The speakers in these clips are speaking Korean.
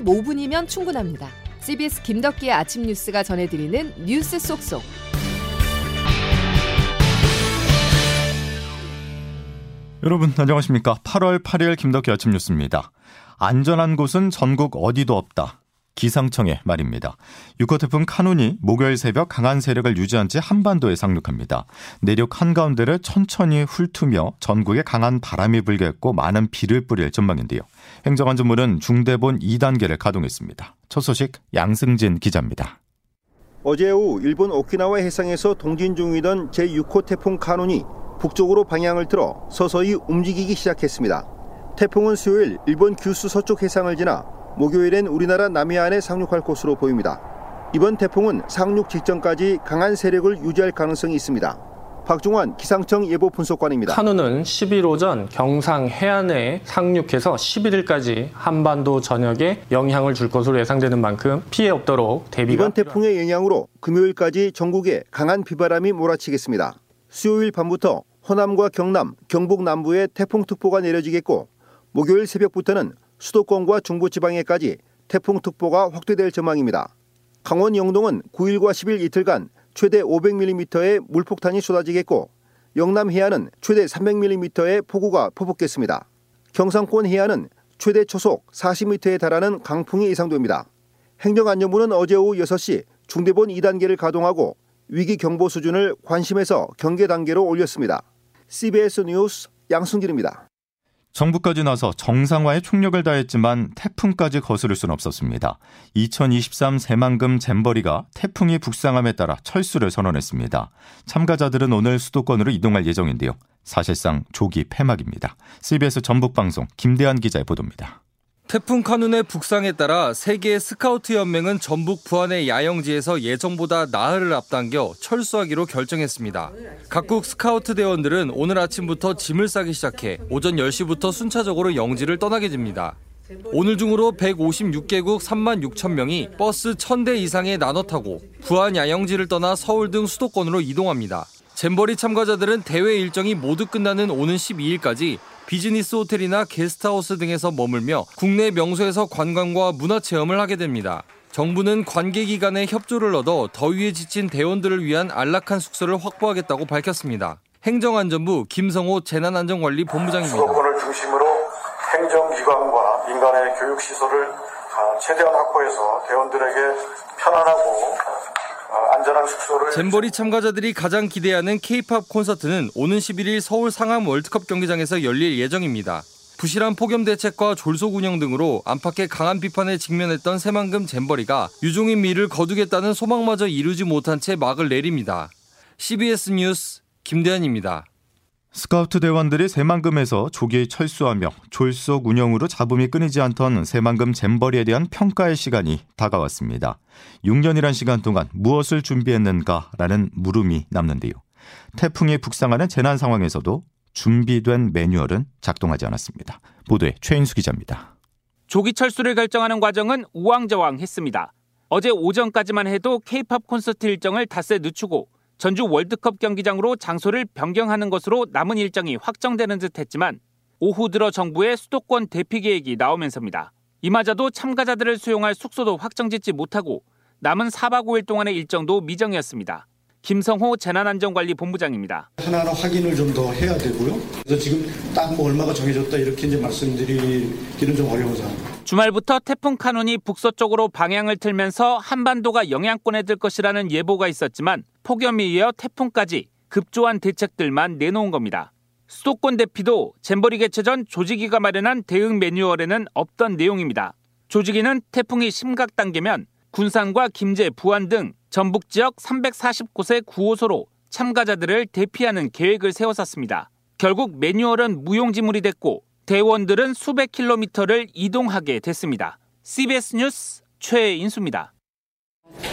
15분이면 충분합니다. CBS 김덕기의 아침 뉴스가 전해드리는 뉴스 속속. 여러분 안녕하십니까? 8월 8일 김덕기 아침 뉴스입니다. 안전한 곳은 전국 어디도 없다. 기상청의 말입니다. 6호 태풍 카눈이 목요일 새벽 강한 세력을 유지한 채 한반도에 상륙합니다. 내륙 한가운데를 천천히 훑으며 전국에 강한 바람이 불겠고 많은 비를 뿌릴 전망인데요. 행정안전부는 중대본 2단계를 가동했습니다. 첫 소식 양승진 기자입니다. 어제 오후 일본 오키나와 해상에서 동진 중이던 제6호 태풍 카눈이 북쪽으로 방향을 틀어 서서히 움직이기 시작했습니다. 태풍은 수요일 일본 규슈 서쪽 해상을 지나 목요일엔 우리나라 남해안에 상륙할 것으로 보입니다. 이번 태풍은 상륙 직전까지 강한 세력을 유지할 가능성이 있습니다. 박중환 기상청 예보 분석관입니다. 카누는 10일 오전 경상 해안에 상륙해서 11일까지 한반도 전역에 영향을 줄 것으로 예상되는 만큼 피해 없도록 대비가 이번 태풍의 영향으로 금요일까지 전국에 강한 비바람이 몰아치겠습니다. 수요일 밤부터 호남과 경남, 경북 남부에 태풍특보가 내려지겠고 목요일 새벽부터는 수도권과 중부지방에까지 태풍특보가 확대될 전망입니다. 강원 영동은 9일과 10일 이틀간 최대 500mm의 물폭탄이 쏟아지겠고 영남 해안은 최대 300mm의 폭우가 퍼붓겠습니다. 경상권 해안은 최대 초속 40m에 달하는 강풍이 예상됩니다. 행정안전부는 어제 오후 6시 중대본 2단계를 가동하고 위기 경보 수준을 관심에서 경계 단계로 올렸습니다. CBS 뉴스 양승길입니다. 정부까지 나서 정상화에 총력을 다했지만 태풍까지 거스를 수는 없었습니다. 2023 새만금 잼버리가 태풍이 북상함에 따라 철수를 선언했습니다. 참가자들은 오늘 수도권으로 이동할 예정인데요. 사실상 조기 폐막입니다. CBS 전북방송 김대한 기자의 보도입니다. 태풍 카눈의 북상에 따라 세계 스카우트 연맹은 전북 부안의 야영지에서 예정보다 나흘을 앞당겨 철수하기로 결정했습니다. 각국 스카우트 대원들은 오늘 아침부터 짐을 싸기 시작해 오전 10시부터 순차적으로 영지를 떠나게 됩니다. 오늘 중으로 156개국 3만 6천 명이 버스 1000대 이상에 나눠 타고 부안 야영지를 떠나 서울 등 수도권으로 이동합니다. 잼버리 참가자들은 대회 일정이 모두 끝나는 오는 12일까지 비즈니스 호텔이나 게스트하우스 등에서 머물며 국내 명소에서 관광과 문화 체험을 하게 됩니다. 정부는 관계 기관의 협조를 얻어 더위에 지친 대원들을 위한 안락한 숙소를 확보하겠다고 밝혔습니다. 행정안전부 김성호 재난안전관리본부장입니다. 수도권을 중심으로 행정기관과 민간의 교육시설을 최대한 확보해서 대원들에게 편안하고 안전한 숙소를 잼버리 참가자들이 가장 기대하는 K-팝 콘서트는 오는 11일 서울 상암 월드컵 경기장에서 열릴 예정입니다. 부실한 폭염 대책과 졸속 운영 등으로 안팎의 강한 비판에 직면했던 새만금 잼버리가 유종인 미를 거두겠다는 소망마저 이루지 못한 채 막을 내립니다. CBS 뉴스 김대한입니다. 스카우트 대원들이 새만금에서 조기 철수하며 졸속 운영으로 잡음이 끊이지 않던 새만금 잼버리에 대한 평가의 시간이 다가왔습니다. 6년이란 시간 동안 무엇을 준비했는가라는 물음이 남는데요. 태풍이 북상하는 재난 상황에서도 준비된 매뉴얼은 작동하지 않았습니다. 보도에 최인수 기자입니다. 조기 철수를 결정하는 과정은 우왕좌왕했습니다. 어제 오전까지만 해도 K-팝 콘서트 일정을 닷새 늦추고 전주 월드컵 경기장으로 장소를 변경하는 것으로 남은 일정이 확정되는 듯 했지만 오후 들어 정부의 수도권 대피 계획이 나오면서입니다. 이마저도 참가자들을 수용할 숙소도 확정짓지 못하고 남은 4박 5일 동안의 일정도 미정이었습니다. 김성호 재난안전관리본부장입니다. 하나하나 확인을 좀 더 해야 되고요. 그래서 지금 딱 뭐 얼마가 정해졌다 이렇게 이제 말씀드리기는 좀 어려운 상황. 주말부터 태풍 카눈이 북서쪽으로 방향을 틀면서 한반도가 영향권에 들 것이라는 예보가 있었지만 폭염이 이어 태풍까지 급조한 대책들만 내놓은 겁니다. 수도권 대피도 잼버리 개최 전 조직위가 마련한 대응 매뉴얼에는 없던 내용입니다. 조직위는 태풍이 심각 단계면 군산과 김제, 부안 등 전북 지역 340곳의 구호소로 참가자들을 대피하는 계획을 세웠었습니다. 결국 매뉴얼은 무용지물이 됐고 대원들은 수백 킬로미터를 이동하게 됐습니다. CBS 뉴스 최인수입니다.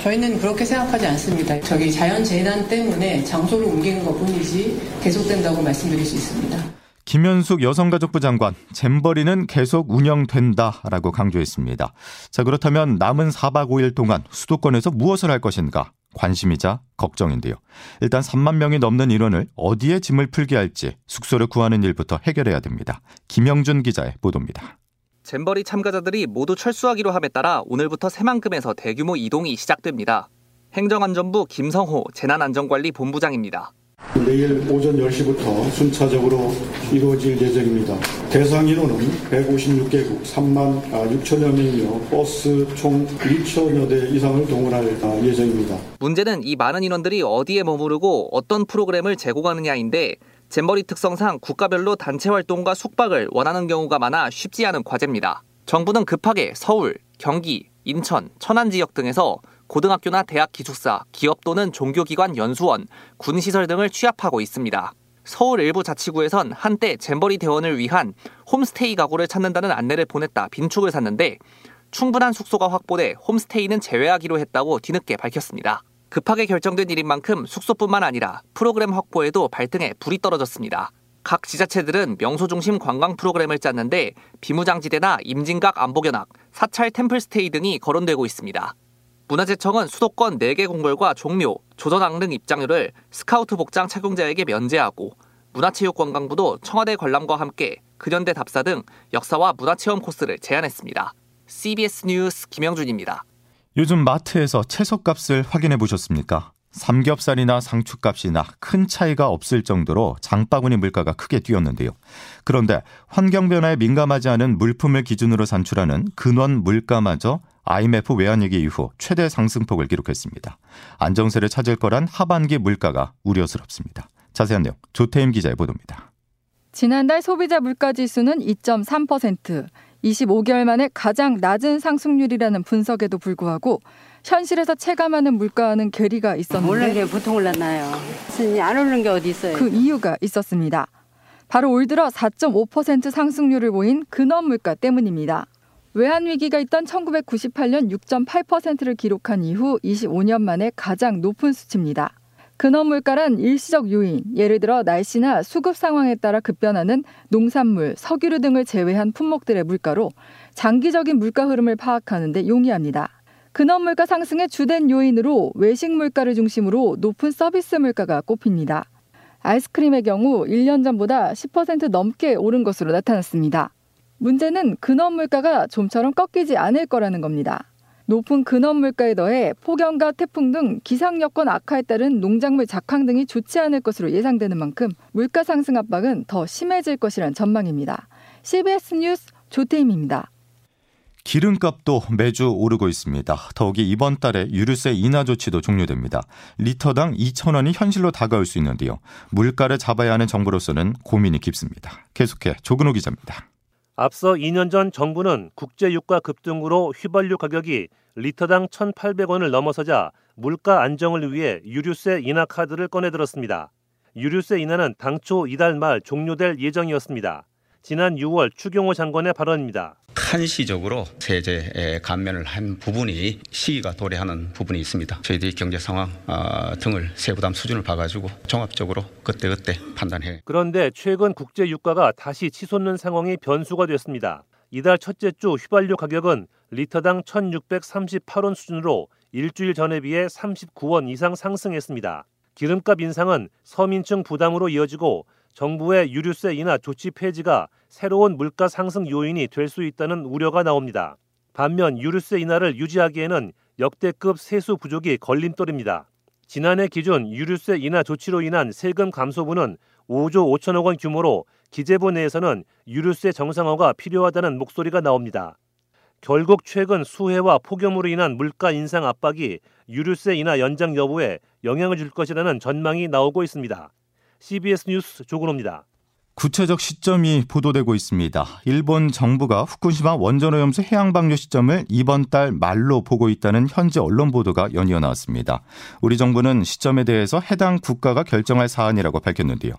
저희는 그렇게 생각하지 않습니다. 저기 자연재난 때문에 장소를 옮기는 것 뿐이지 계속된다고 말씀드릴 수 있습니다. 김현숙 여성가족부 장관, 잼버리는 계속 운영된다라고 강조했습니다. 자, 그렇다면 남은 4박 5일 동안 수도권에서 무엇을 할 것인가? 관심이자 걱정인데요. 일단 3만 명이 넘는 인원을 어디에 짐을 풀게 할지 숙소를 구하는 일부터 해결해야 됩니다. 김영준 기자의 보도입니다. 잼버리 참가자들이 모두 철수하기로 함에 따라 오늘부터 새만금에서 대규모 이동이 시작됩니다. 행정안전부 김성호 재난안전관리본부장입니다. 내일 오전 10시부터 순차적으로 이루어질 예정입니다. 대상 인원은 156개국 3만 6천여 명이며 버스 총 2천여 대 이상을 동원할 예정입니다. 문제는 이 많은 인원들이 어디에 머무르고 어떤 프로그램을 제공하느냐인데 잼버리 특성상 국가별로 단체 활동과 숙박을 원하는 경우가 많아 쉽지 않은 과제입니다. 정부는 급하게 서울, 경기, 인천, 천안 지역 등에서 고등학교나 대학 기숙사, 기업 또는 종교기관 연수원, 군시설 등을 취합하고 있습니다. 서울 일부 자치구에선 한때 잼버리 대원을 위한 홈스테이 가구를 찾는다는 안내를 보냈다 빈축을 샀는데 충분한 숙소가 확보돼 홈스테이는 제외하기로 했다고 뒤늦게 밝혔습니다. 급하게 결정된 일인 만큼 숙소뿐만 아니라 프로그램 확보에도 발등에 불이 떨어졌습니다. 각 지자체들은 명소 중심 관광 프로그램을 짰는데 비무장지대나 임진각 안보견학, 사찰 템플스테이 등이 거론되고 있습니다. 문화재청은 수도권 4개 공벌과 종묘, 조선왕릉 입장료를 스카우트 복장 착용자에게 면제하고 문화체육관광부도 청와대 관람과 함께 근현대 답사 등 역사와 문화체험 코스를 제안했습니다. CBS 뉴스 김영준입니다. 요즘 마트에서 채소값을 확인해 보셨습니까? 삼겹살이나 상추값이나 큰 차이가 없을 정도로 장바구니 물가가 크게 뛰었는데요. 그런데 환경 변화에 민감하지 않은 물품을 기준으로 산출하는 근원 물가마저 IMF 외환위기 이후 최대 상승폭을 기록했습니다. 안정세를 찾을 거란 하반기 물가가 우려스럽습니다. 자세한 내용 조태임 기자의 보도입니다. 지난달 소비자 물가 지수는 2.3%, 25개월 만에 가장 낮은 상승률이라는 분석에도 불구하고 현실에서 체감하는 물가와는 괴리가 있었는데 오르는 게 보통 올랐나요? 안 오르는 게 어디 있어요? 그 이유가 있었습니다. 바로 올 들어 4.5% 상승률을 보인 근원 물가 때문입니다. 외환 위기가 있던 1998년 6.8%를 기록한 이후 25년 만에 가장 높은 수치입니다. 근원 물가란 일시적 요인, 예를 들어 날씨나 수급 상황에 따라 급변하는 농산물, 석유류 등을 제외한 품목들의 물가로 장기적인 물가 흐름을 파악하는 데 용이합니다. 근원 물가 상승의 주된 요인으로 외식 물가를 중심으로 높은 서비스 물가가 꼽힙니다. 아이스크림의 경우 1년 전보다 10% 넘게 오른 것으로 나타났습니다. 문제는 근원 물가가 좀처럼 꺾이지 않을 거라는 겁니다. 높은 근원 물가에 더해 폭염과 태풍 등 기상 여건 악화에 따른 농작물 작황 등이 좋지 않을 것으로 예상되는 만큼 물가 상승 압박은 더 심해질 것이란 전망입니다. CBS 뉴스 조태임입니다. 기름값도 매주 오르고 있습니다. 더욱이 이번 달에 유류세 인하 조치도 종료됩니다. 리터당 2,000원이 현실로 다가올 수 있는데요. 물가를 잡아야 하는 정부로서는 고민이 깊습니다. 계속해 조근호 기자입니다. 앞서 2년 전 정부는 국제 유가 급등으로 휘발유 가격이 리터당 1,800원을 넘어서자 물가 안정을 위해 유류세 인하 카드를 꺼내들었습니다. 유류세 인하는 당초 이달 말 종료될 예정이었습니다. 지난 6월 추경호 장관의 발언입니다. 한시적으로 세제 감면을 한 부분이 시기가 도래하는 부분이 있습니다. 저희들이 경제 상황 어, 등을 세부담 수준을 봐가지고 종합적으로 그때그때 판단해. 그런데 최근 국제 유가가 다시 치솟는 상황이 변수가 됐습니다. 이달 첫째 주 휘발유 가격은 리터당 1,638원 수준으로 일주일 전에 비해 39원 이상 상승했습니다. 기름값 인상은 서민층 부담으로 이어지고 정부의 유류세 인하 조치 폐지가 새로운 물가 상승 요인이 될 수 있다는 우려가 나옵니다. 반면 유류세 인하를 유지하기에는 역대급 세수 부족이 걸림돌입니다. 지난해 기준 유류세 인하 조치로 인한 세금 감소분은 5조 5천억 원 규모로 기재부 내에서는 유류세 정상화가 필요하다는 목소리가 나옵니다. 결국 최근 수해와 폭염으로 인한 물가 인상 압박이 유류세 인하 연장 여부에 영향을 줄 것이라는 전망이 나오고 있습니다. CBS 뉴스 조근호입니다. 구체적 시점이 보도되고 있습니다. 일본 정부가 후쿠시마 원전오염수 해양 방류 시점을 이번 달 말로 보고 있다는 현지 언론 보도가 연이어 나왔습니다. 우리 정부는 시점에 대해서 해당 국가가 결정할 사안이라고 밝혔는데요.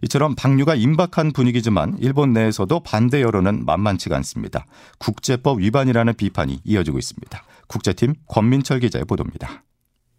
이처럼 방류가 임박한 분위기지만 일본 내에서도 반대 여론은 만만치가 않습니다. 국제법 위반이라는 비판이 이어지고 있습니다. 국제팀 권민철 기자의 보도입니다.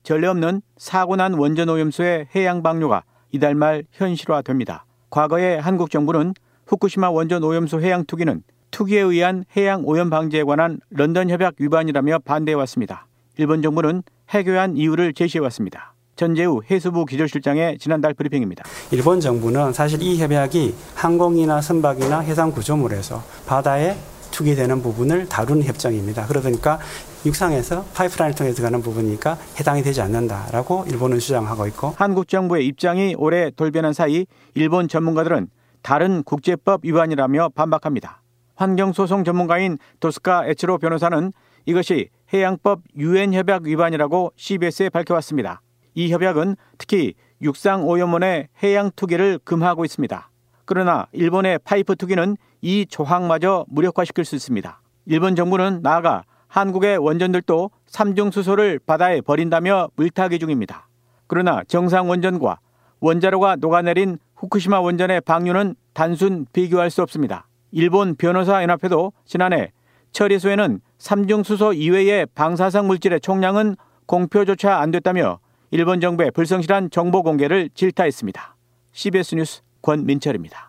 전례 없는 사고 난 원전 오염수의 해양 방류가 이달 말 현실화됩니다. 과거에 한국 정부는 후쿠시마 원전 오염수 해양 투기는 투기에 의한 해양 오염 방지에 관한 런던 협약 위반이라며 반대해왔습니다. 일본 정부는 해결한 이유를 제시해왔습니다. 전재우 해수부 기조실장의 지난달 브리핑입니다. 일본 정부는 사실 이 협약이 항공이나 선박이나 해상 구조물에서 바다에 투기되는 부분을 다루는 협정입니다. 그러다 보니까 육상에서 파이프라인을 통해 들어가는 부분이니까 해당이 되지 않는다라고 일본은 주장하고 있고 한국 정부의 입장이 올해 돌변한 사이 일본 전문가들은 다른 국제법 위반이라며 반박합니다. 환경소송 전문가인 도스카 에츠로 변호사는 이것이 해양법 유엔 협약 위반이라고 CBS에 밝혀왔습니다. 이 협약은 특히 육상 오염원의 해양 투기를 금하고 있습니다. 그러나 일본의 파이프 투기는 이 조항마저 무력화시킬 수 있습니다. 일본 정부는 나아가 한국의 원전들도 삼중 수소를 바다에 버린다며 물타기 중입니다. 그러나 정상 원전과 원자로가 녹아내린 후쿠시마 원전의 방류는 단순 비교할 수 없습니다. 일본 변호사 연합회도 지난해 처리소에는 삼중 수소 이외의 방사성 물질의 총량은 공표조차 안 됐다며 일본 정부의 불성실한 정보 공개를 질타했습니다. CBS 뉴스 권민철입니다.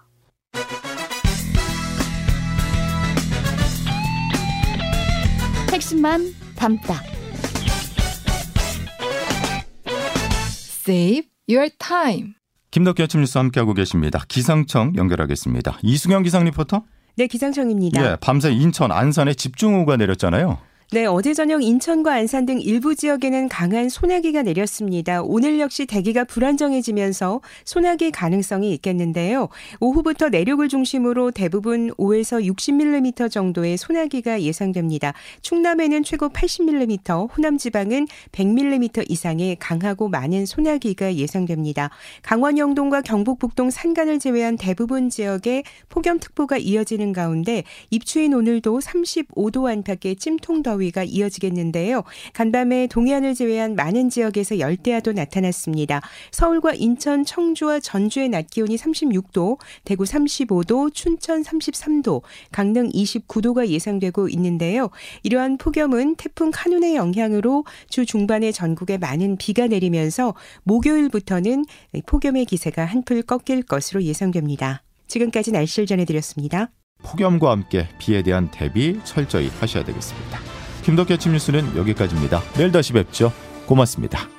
핵심만 담다. Save your time. 김덕기 아침 뉴스 함께하고 계십니다. 기상청 연결하겠습니다. 이수경 기상 리포터. 네, 기상청입니다. 예, 밤새 인천 안산에 집중호우가 내렸잖아요. 네, 어제 저녁 인천과 안산 등 일부 지역에는 강한 소나기가 내렸습니다. 오늘 역시 대기가 불안정해지면서 소나기 가능성이 있겠는데요. 오후부터 내륙을 중심으로 대부분 5에서 60mm 정도의 소나기가 예상됩니다. 충남에는 최고 80mm, 호남 지방은 100mm 이상의 강하고 많은 소나기가 예상됩니다. 강원 영동과 경북 북동 산간을 제외한 대부분 지역에 폭염특보가 이어지는 가운데 입추인 오늘도 35도 안팎의 찜통더위 더위가 이어지겠는데요. 간밤에 동해안을 제외한 많은 지역에서 열대야도 나타났습니다. 서울과 인천, 청주와 전주의 낮 기온이 36도, 대구 35도, 춘천 33도, 강릉 29도가 예상되고 있는데요. 이러한 폭염은 태풍 카눈의 영향으로 주 중반에 전국에 많은 비가 내리면서 목요일부터는 폭염의 기세가 한풀 꺾일 것으로 예상됩니다. 지금까지 날씨를 전해드렸습니다. 폭염과 함께 비에 대한 대비 철저히 하셔야 되겠습니다. 김덕기 아침 뉴스는 여기까지입니다. 내일 다시 뵙죠. 고맙습니다.